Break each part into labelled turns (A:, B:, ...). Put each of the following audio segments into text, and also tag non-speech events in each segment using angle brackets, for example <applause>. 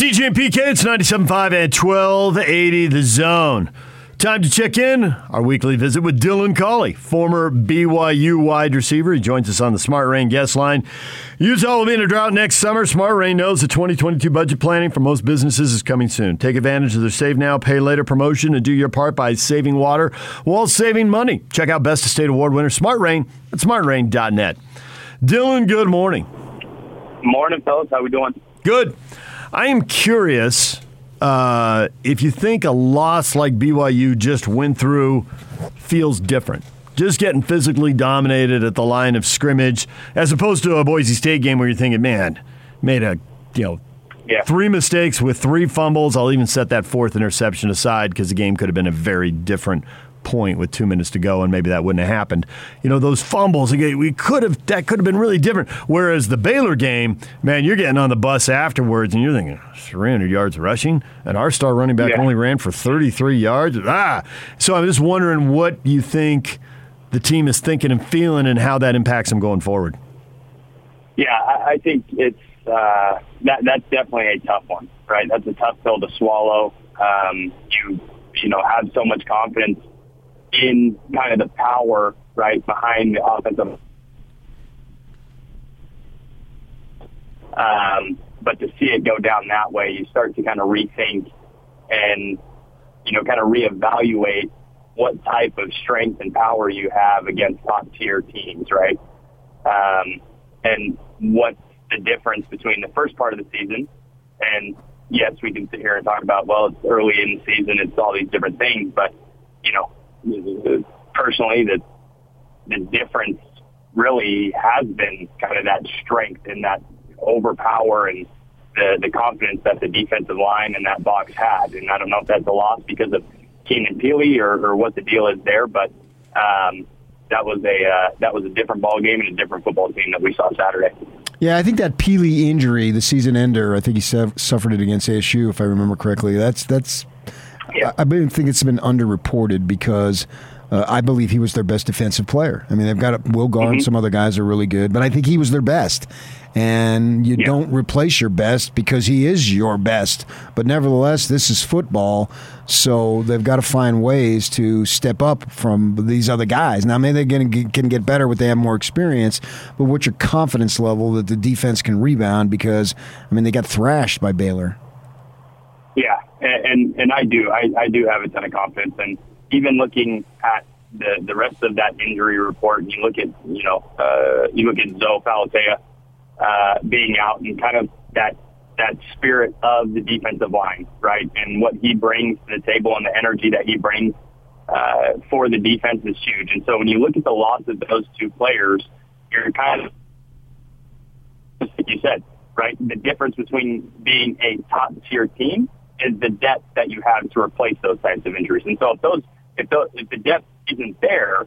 A: DJ and PK, it's 97.5 and 1280 The Zone. Time to check in. Our weekly visit with Dylan Collie, former BYU wide receiver. He joins us on the Smart Rain guest line. Utah will be in a drought next summer. Smart Rain knows the 2022 budget planning for most businesses is coming soon. Take advantage of their Save Now, Pay Later promotion and do your part by saving water while saving money. Check out Best of State Award winner Smart Rain at smartrain.net. Dylan, good morning.
B: Morning, fellas. How are we doing?
A: Good. I am curious uh, if you think a loss like BYU just went through feels different, just getting physically dominated at the line of scrimmage, as opposed to a Boise State game where you're thinking, man, made a you know
B: Yeah.
A: three mistakes with three fumbles. I'll even set that fourth interception aside because the game could have been a very different point with two minutes to go, and maybe that wouldn't have happened. You know, those fumbles we could have that could have been really different. Whereas the Baylor game, man, you're getting on the bus afterwards, and you're thinking 300 yards rushing, and our star running back
B: Yeah.
A: only ran for 33 yards. Ah, so I'm just wondering what you think the team is thinking and feeling, and how that impacts them going forward.
B: Yeah, I, I think it's uh, that. That's definitely a tough one, right? That's a tough pill to swallow. Um, you you know have so much confidence in kind of the power right behind the offensive. Um, but to see it go down that way, you start to kind of rethink and you know kind of reevaluate what type of strength and power you have against top tier teams, right? um, and what's the difference between the first part of the season and yes, we can sit here and talk about well, it's early in the season, it's all these different things, but you know, personally, the the difference really has been kind of that strength and that overpower and the the confidence that the defensive line and that box had. And I don't know if that's a loss because of Keenan Pili or, or what the deal is there, but um, that was a uh, that was a different ball game and a different football team that we saw Saturday.
C: Yeah, I think that Pili injury, the season ender, I think he su- suffered it against ASU, if I remember correctly. That's that's.
B: Yeah.
C: I, I think it's been underreported because uh, I believe he was their best defensive player. I mean, they've got Wilgar
B: Mm-hmm.
C: some other guys are really good, but I think he was their best. And you
B: Yeah.
C: don't replace your best because he is your best. But nevertheless, this is football, so they've got to find ways to step up from these other guys. Now, maybe they can get, can get better with they have more experience, but what's your confidence level that the defense can rebound? Because I mean, they got thrashed by Baylor.
B: Yeah, and and, I do. I, I do have a ton of confidence, and even looking at the the rest of that injury report, you look at you know uh, you look at Zoe Palatea uh, being out and kind of that that spirit of the defensive line, right, and what he brings to the table and the energy that he brings uh, for the defense is huge. And so when you look at the loss of those two players, you're kind of just like you said, right? The difference between being a top tier team is the depth that you have to replace those types of injuries. And so if those, if those, if the depth isn't there,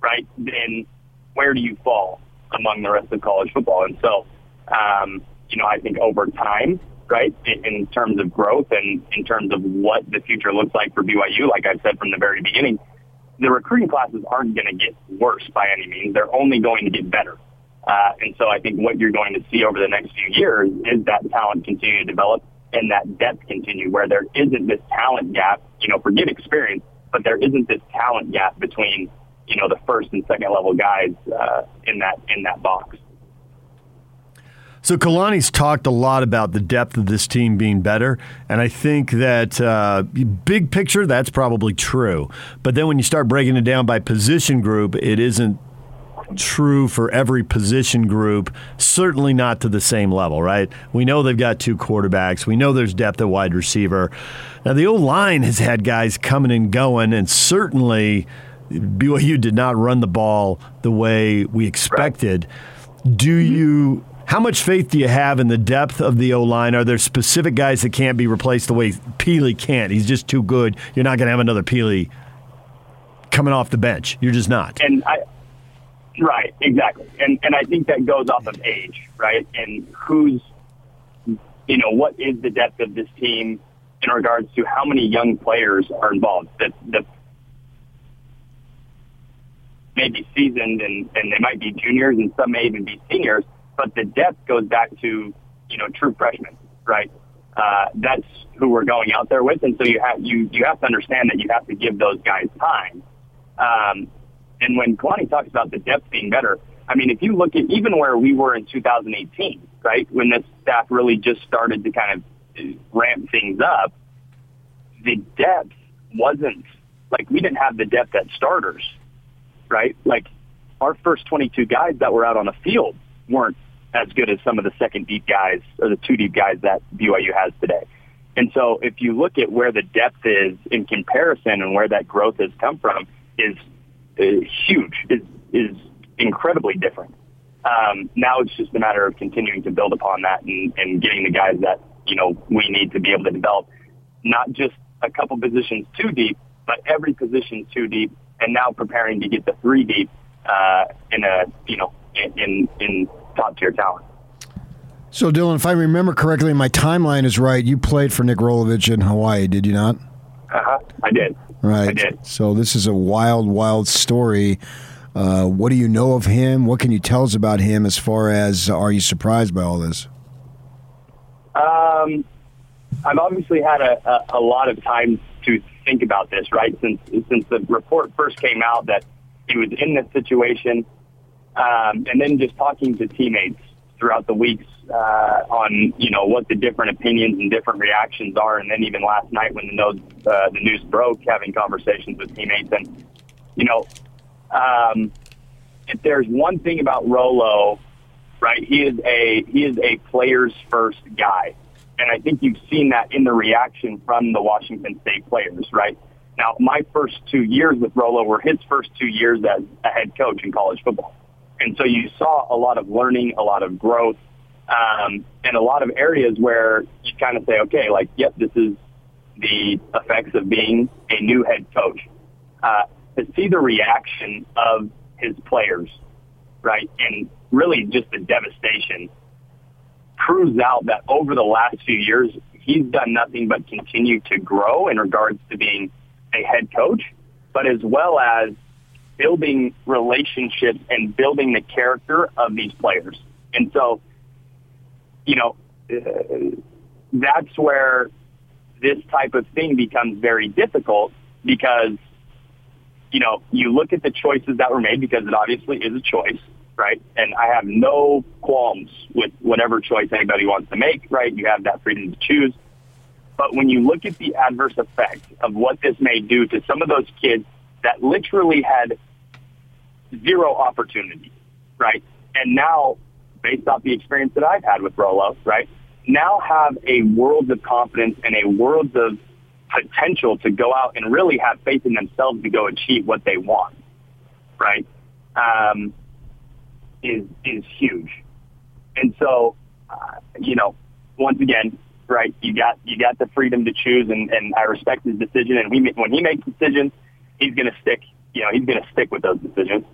B: right, then where do you fall among the rest of college football? And so, um, you know, I think over time, right, in, in terms of growth and in terms of what the future looks like for BYU, like I said from the very beginning, the recruiting classes aren't going to get worse by any means. They're only going to get better. Uh, and so I think what you're going to see over the next few years is that talent continue to develop and that depth continue where there isn't this talent gap, you know, forget experience, but there isn't this talent gap between, you know, the first and second level guys uh, in that in that box.
A: So Kalani's talked a lot about the depth of this team being better, and I think that uh, big picture that's probably true. But then when you start breaking it down by position group, it isn't true for every position group. Certainly not to the same level, right? We know they've got two quarterbacks. We know there's depth at wide receiver. Now the old line has had guys coming and going, and certainly BYU did not run the ball the way we expected. Do mm-hmm. you? How much faith do you have in the depth of the O line? Are there specific guys that can't be replaced the way Pili can't? He's just too good. You're not going to have another Pili coming off the bench. You're just not.
B: And I, right, exactly. And and I think that goes off of age, right? And who's, you know, what is the depth of this team in regards to how many young players are involved? The the may be seasoned and, and they might be juniors and some may even be seniors, but the depth goes back to, you know, true freshmen, right? uh, that's who we're going out there with, and so you have you you have to understand that you have to give those guys time. Um, and when Kalani talks about the depth being better, I mean, if you look at even where we were in 2018, right, when this staff really just started to kind of uh, ramp things up, the depth wasn't like we didn't have the depth at starters, right? Like our first 22 guys that were out on the field weren't as good as some of the second deep guys or the two deep guys that BYU has today. And so if you look at where the depth is in comparison and where that growth has come from is, is huge, is, is incredibly different. Um, now it's just a matter of continuing to build upon that and, and getting the guys that, you know, we need to be able to develop not just a couple positions two deep, but every position two deep and now preparing to get the three deep, uh, in a, you know, in, in top tier talent.
C: So, Dylan, if I remember correctly, my timeline is right. You played for Nick Rolovich in Hawaii, did you not?
B: Uh huh. I did.
C: Right.
B: I did.
C: So, this is a wild, wild story. Uh, what do you know of him? What can you tell us about him as far as are you surprised by all this?
B: Um, I've obviously had a, a, a lot of time to think about this, right? Since since the report first came out that he was in this situation, um, and then just talking to teammates throughout the weeks uh, on you know what the different opinions and different reactions are, and then even last night when the news uh, the news broke, having conversations with teammates, and you know, um, if there's one thing about Rolo, right, he is a he is a players first guy, and I think you've seen that in the reaction from the Washington State players, right. Now, my first two years with Rolo were his first two years as a head coach in college football. And so you saw a lot of learning, a lot of growth, um, and a lot of areas where you kind of say, okay, like, yep, this is the effects of being a new head coach. Uh, to see the reaction of his players, right, and really just the devastation proves out that over the last few years, he's done nothing but continue to grow in regards to being a head coach, but as well as building relationships and building the character of these players. And so, you know, uh, that's where this type of thing becomes very difficult because, you know, you look at the choices that were made because it obviously is a choice, right? And I have no qualms with whatever choice anybody wants to make, right? You have that freedom to choose. But when you look at the adverse effect of what this may do to some of those kids that literally had zero opportunity, right? And now, based off the experience that I've had with Rolo, right, now have a world of confidence and a world of potential to go out and really have faith in themselves to go achieve what they want, right? Um, is is huge, and so uh, you know, once again, right? You got you got the freedom to choose, and and I respect his decision. And he when he makes decisions, he's going to stick. You know, he's going to stick with those decisions.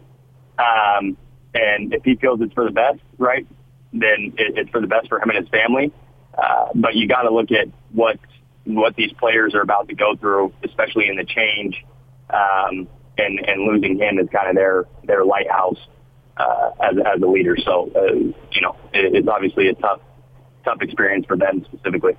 B: Um, and if he feels it's for the best, right, then it, it's for the best for him and his family. Uh, but you got to look at what what these players are about to go through, especially in the change, um, and and losing him is kind of their their lighthouse uh, as as a leader. So uh, you know, it, it's obviously a tough tough experience for them specifically.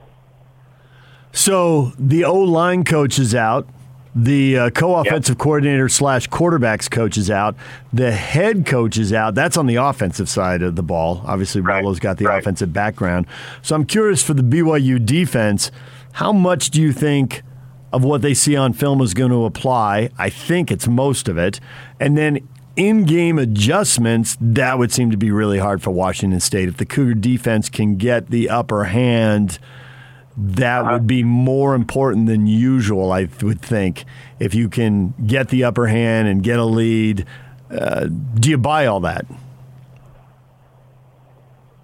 A: So the O line coach is out. The uh, co-offensive yep. coordinator slash quarterbacks coach is out. The head coach is out. That's on the offensive side of the ball. Obviously, right. Rolo's got the right. offensive background. So I'm curious for the BYU defense, how much do you think of what they see on film is going to apply? I think it's most of it. And then in-game adjustments, that would seem to be really hard for Washington State. If the Cougar defense can get the upper hand – that uh-huh. would be more important than usual, I would think. If you can get the upper hand and get a lead, uh, do you buy all that?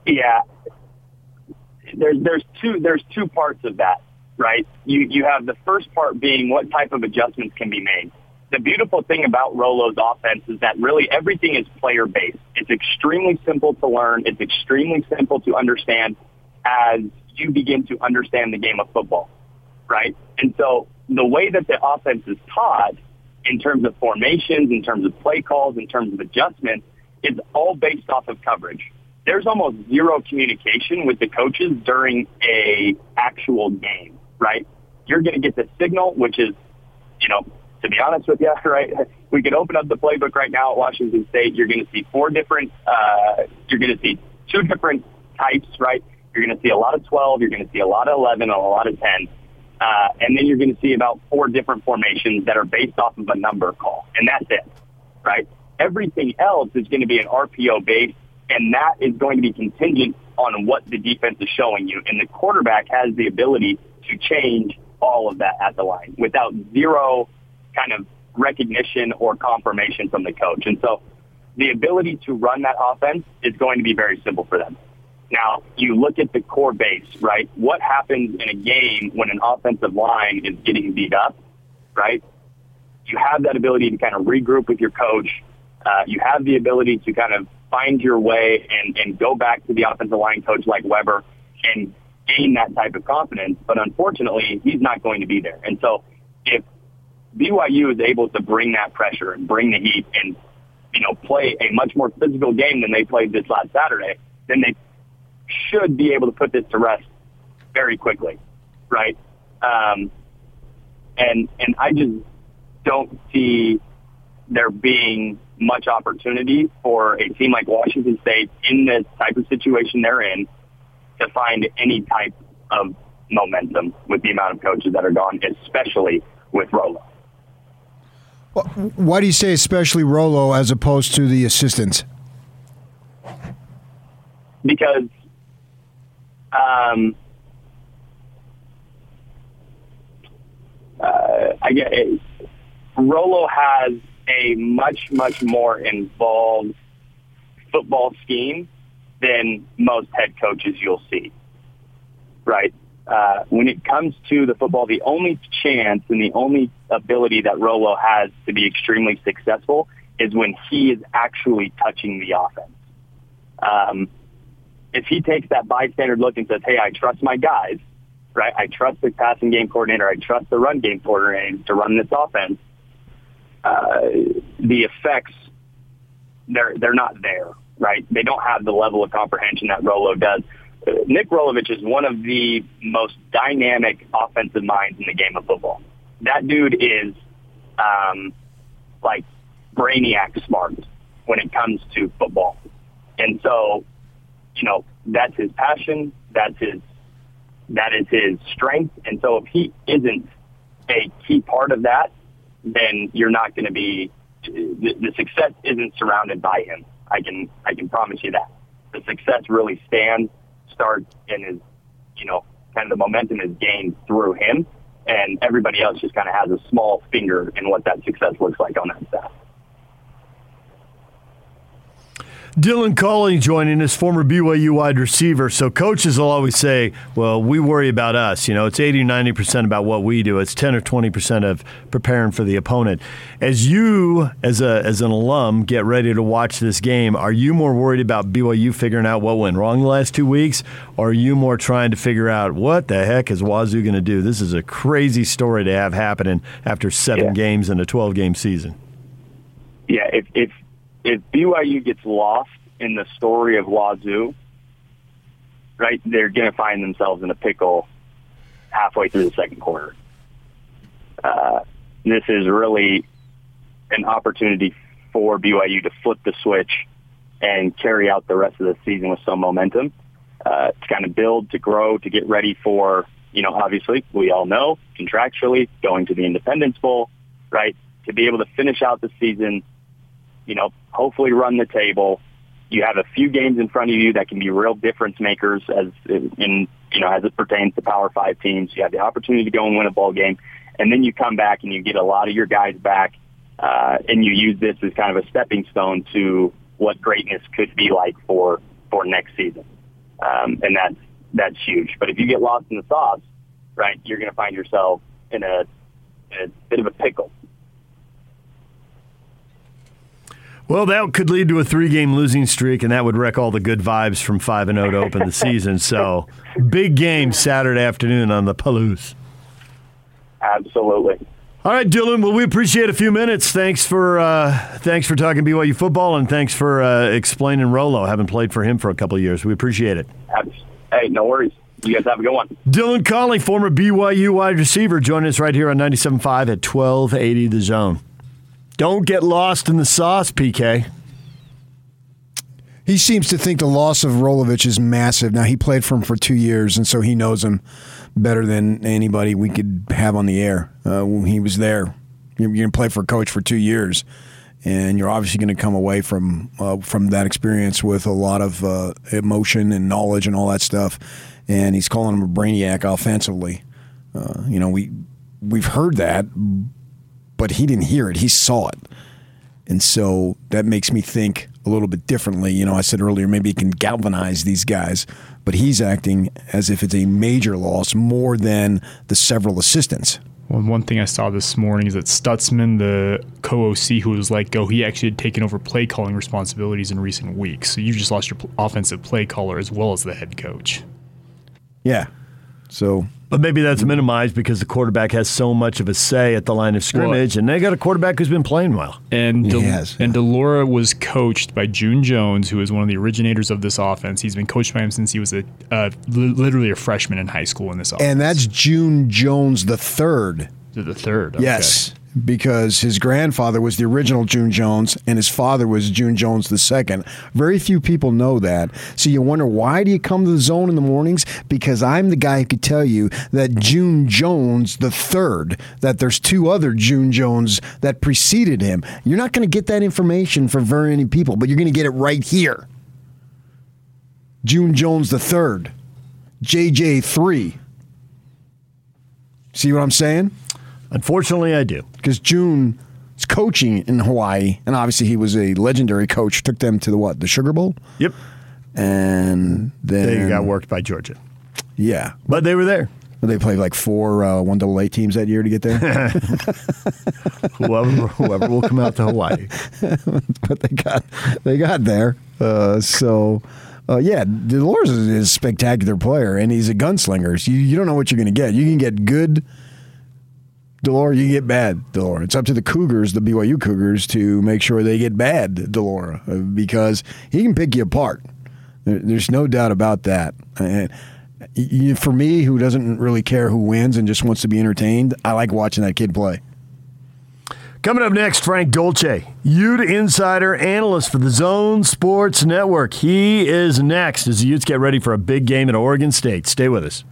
B: Yeah, there's there's two there's two parts of that, right? You you have the first part being what type of adjustments can be made. The beautiful thing about Rolo's offense is that really everything is player based. It's extremely simple to learn. It's extremely simple to understand as you begin to understand the game of football, right? And so the way that the offense is taught in terms of formations, in terms of play calls, in terms of adjustments, is all based off of coverage, there's almost zero communication with the coaches during a actual game, right? You're going to get the signal, which is, you know, to be honest with you, <laughs> right? We could open up the playbook right now at Washington State. You're going to see four different, uh, you're going to see two different types, right? You're going to see a lot of 12, you're going to see a lot of 11, and a lot of 10. Uh, and then you're going to see about four different formations that are based off of a number call. And that's it, right? Everything else is going to be an RPO base, and that is going to be contingent on what the defense is showing you. And the quarterback has the ability to change all of that at the line without zero kind of recognition or confirmation from the coach. And so the ability to run that offense is going to be very simple for them. Now, you look at the core base, right? What happens in a game when an offensive line is getting beat up, right? You have that ability to kind of regroup with your coach. Uh, you have the ability to kind of find your way and, and go back to the offensive line coach like Weber and gain that type of confidence. But unfortunately, he's not going to be there. And so if BYU is able to bring that pressure and bring the heat and, you know, play a much more physical game than they played this last Saturday, then they should be able to put this to rest very quickly, right? Um, and and I just don't see there being much opportunity for a team like Washington State in the type of situation they're in to find any type of momentum with the amount of coaches that are gone, especially with Rolo.
C: Why do you say especially Rolo as opposed to the assistants?
B: Because um, uh, I get. Rolo has a much, much more involved football scheme than most head coaches you'll see. Right? Uh, when it comes to the football, the only chance and the only ability that Rolo has to be extremely successful is when he is actually touching the offense. Um, if he takes that bystander look and says, hey, I trust my guys, right? I trust the passing game coordinator. I trust the run game coordinator to run this offense. Uh, the effects, they're, they're not there, right? They don't have the level of comprehension that Rolo does. Uh, Nick Rolovich is one of the most dynamic offensive minds in the game of football. That dude is um, like brainiac smart when it comes to football. And so you know, that's his passion. That's his, that is his strength. And so if he isn't a key part of that, then you're not going to be, the, the success isn't surrounded by him. I can, I can promise you that. The success really stands, starts, and is, you know, kind of the momentum is gained through him. And everybody else just kind of has a small finger in what that success looks like on that staff.
A: Dylan Collie joining us, former BYU wide receiver. So coaches will always say, well, we worry about us. You know, it's 80, 90% about what we do. It's 10 or 20% of preparing for the opponent. As you, as, a, as an alum, get ready to watch this game, are you more worried about BYU figuring out what went wrong the last two weeks? Or are you more trying to figure out what the heck is Wazoo going to do? This is a crazy story to have happening after seven yeah. games in a 12 game season.
B: Yeah, if, if if BYU gets lost in the story of Wazoo, right, they're going to find themselves in a pickle halfway through the second quarter. Uh, this is really an opportunity for BYU to flip the switch and carry out the rest of the season with some momentum. Uh, to kind of build, to grow, to get ready for, you know, obviously we all know contractually going to the Independence Bowl, right? To be able to finish out the season you know, hopefully run the table. You have a few games in front of you that can be real difference makers as in, you know, as it pertains to Power Five teams. You have the opportunity to go and win a ball game, and then you come back and you get a lot of your guys back, uh, and you use this as kind of a stepping stone to what greatness could be like for for next season, um, and that's that's huge. But if you get lost in the sauce, right, you're going to find yourself in a, in a bit of a pickle.
A: Well, that could lead to a three-game losing streak, and that would wreck all the good vibes from five and zero oh to open the season. So, big game Saturday afternoon on the Palouse.
B: Absolutely,
A: All right, Dylan. Well, we appreciate a few minutes. Thanks for uh, thanks for talking BYU football, and thanks for uh, explaining Rolo. Haven't played for him for a couple of years. We appreciate it.
B: Hey, no worries. You guys have a good one.
A: Dylan Collie, former BYU wide receiver, joining us right here on 97.5 at 1280 The Zone. Don't get lost in the sauce, PK.
C: He seems to think the loss of Rolovich is massive. Now, he played for him for two years, and so he knows him better than anybody we could have on the air. Uh, he was there. You're going to play for a coach for two years, and you're obviously going to come away from uh, from that experience with a lot of uh, emotion and knowledge and all that stuff. And he's calling him a brainiac offensively. Uh, you know, we we've heard that, but he didn't hear it. He saw it. And so that makes me think a little bit differently. You know, I said earlier, maybe he can galvanize these guys, but he's acting as if it's a major loss more than the several assistants.
D: Well, one thing I saw this morning is that Stutzman, the co-OC who was let go, he actually had taken over play calling responsibilities in recent weeks. So you just lost your offensive play caller as well as the head coach.
C: Yeah. So
A: but maybe that's minimized because the quarterback has so much of a say at the line of scrimmage, well, and they got a quarterback who's been playing well.
D: And De- has, yeah. and de Laura was coached by June Jones, who is one of the originators of this offense. He's been coached by him since he was a uh, literally a freshman in high school in this offense.
C: And that's June Jones the third.
D: The third. Okay.
C: Yes because his grandfather was the original June Jones and his father was June Jones the second. Very few people know that. So you wonder why do you come to the zone in the mornings? Because I'm the guy who could tell you that June Jones the third, that there's two other June Jones that preceded him. You're not going to get that information from very many people, but you're going to get it right here. June Jones the third, JJ three. See what I'm saying?
A: Unfortunately, I do.
C: Because June is coaching in Hawaii, and obviously he was a legendary coach. Took them to the what? The Sugar Bowl.
A: Yep.
C: And then
A: they got worked by Georgia.
C: Yeah,
A: but they were there.
C: They played like four uh, one double A teams that year to get there. <laughs>
A: whoever, whoever will come out to Hawaii, <laughs>
C: but they got they got there. Uh, so. Uh, yeah, de Laura is, is, a spectacular player, and he's a gunslinger. So you, you don't know what you're going to get. You can get good de Laura, you get bad, de Laura. It's up to the Cougars, the BYU Cougars, to make sure they get bad, de Laura, uh, because he can pick you apart. There's no doubt about that. for me, who doesn't really care who wins and just wants to be entertained, I like watching that kid play.
A: Coming up next, Frank Dolce, Ute insider analyst for the Zone Sports Network. He is next as the Utes get ready for a big game at Oregon State. Stay with us.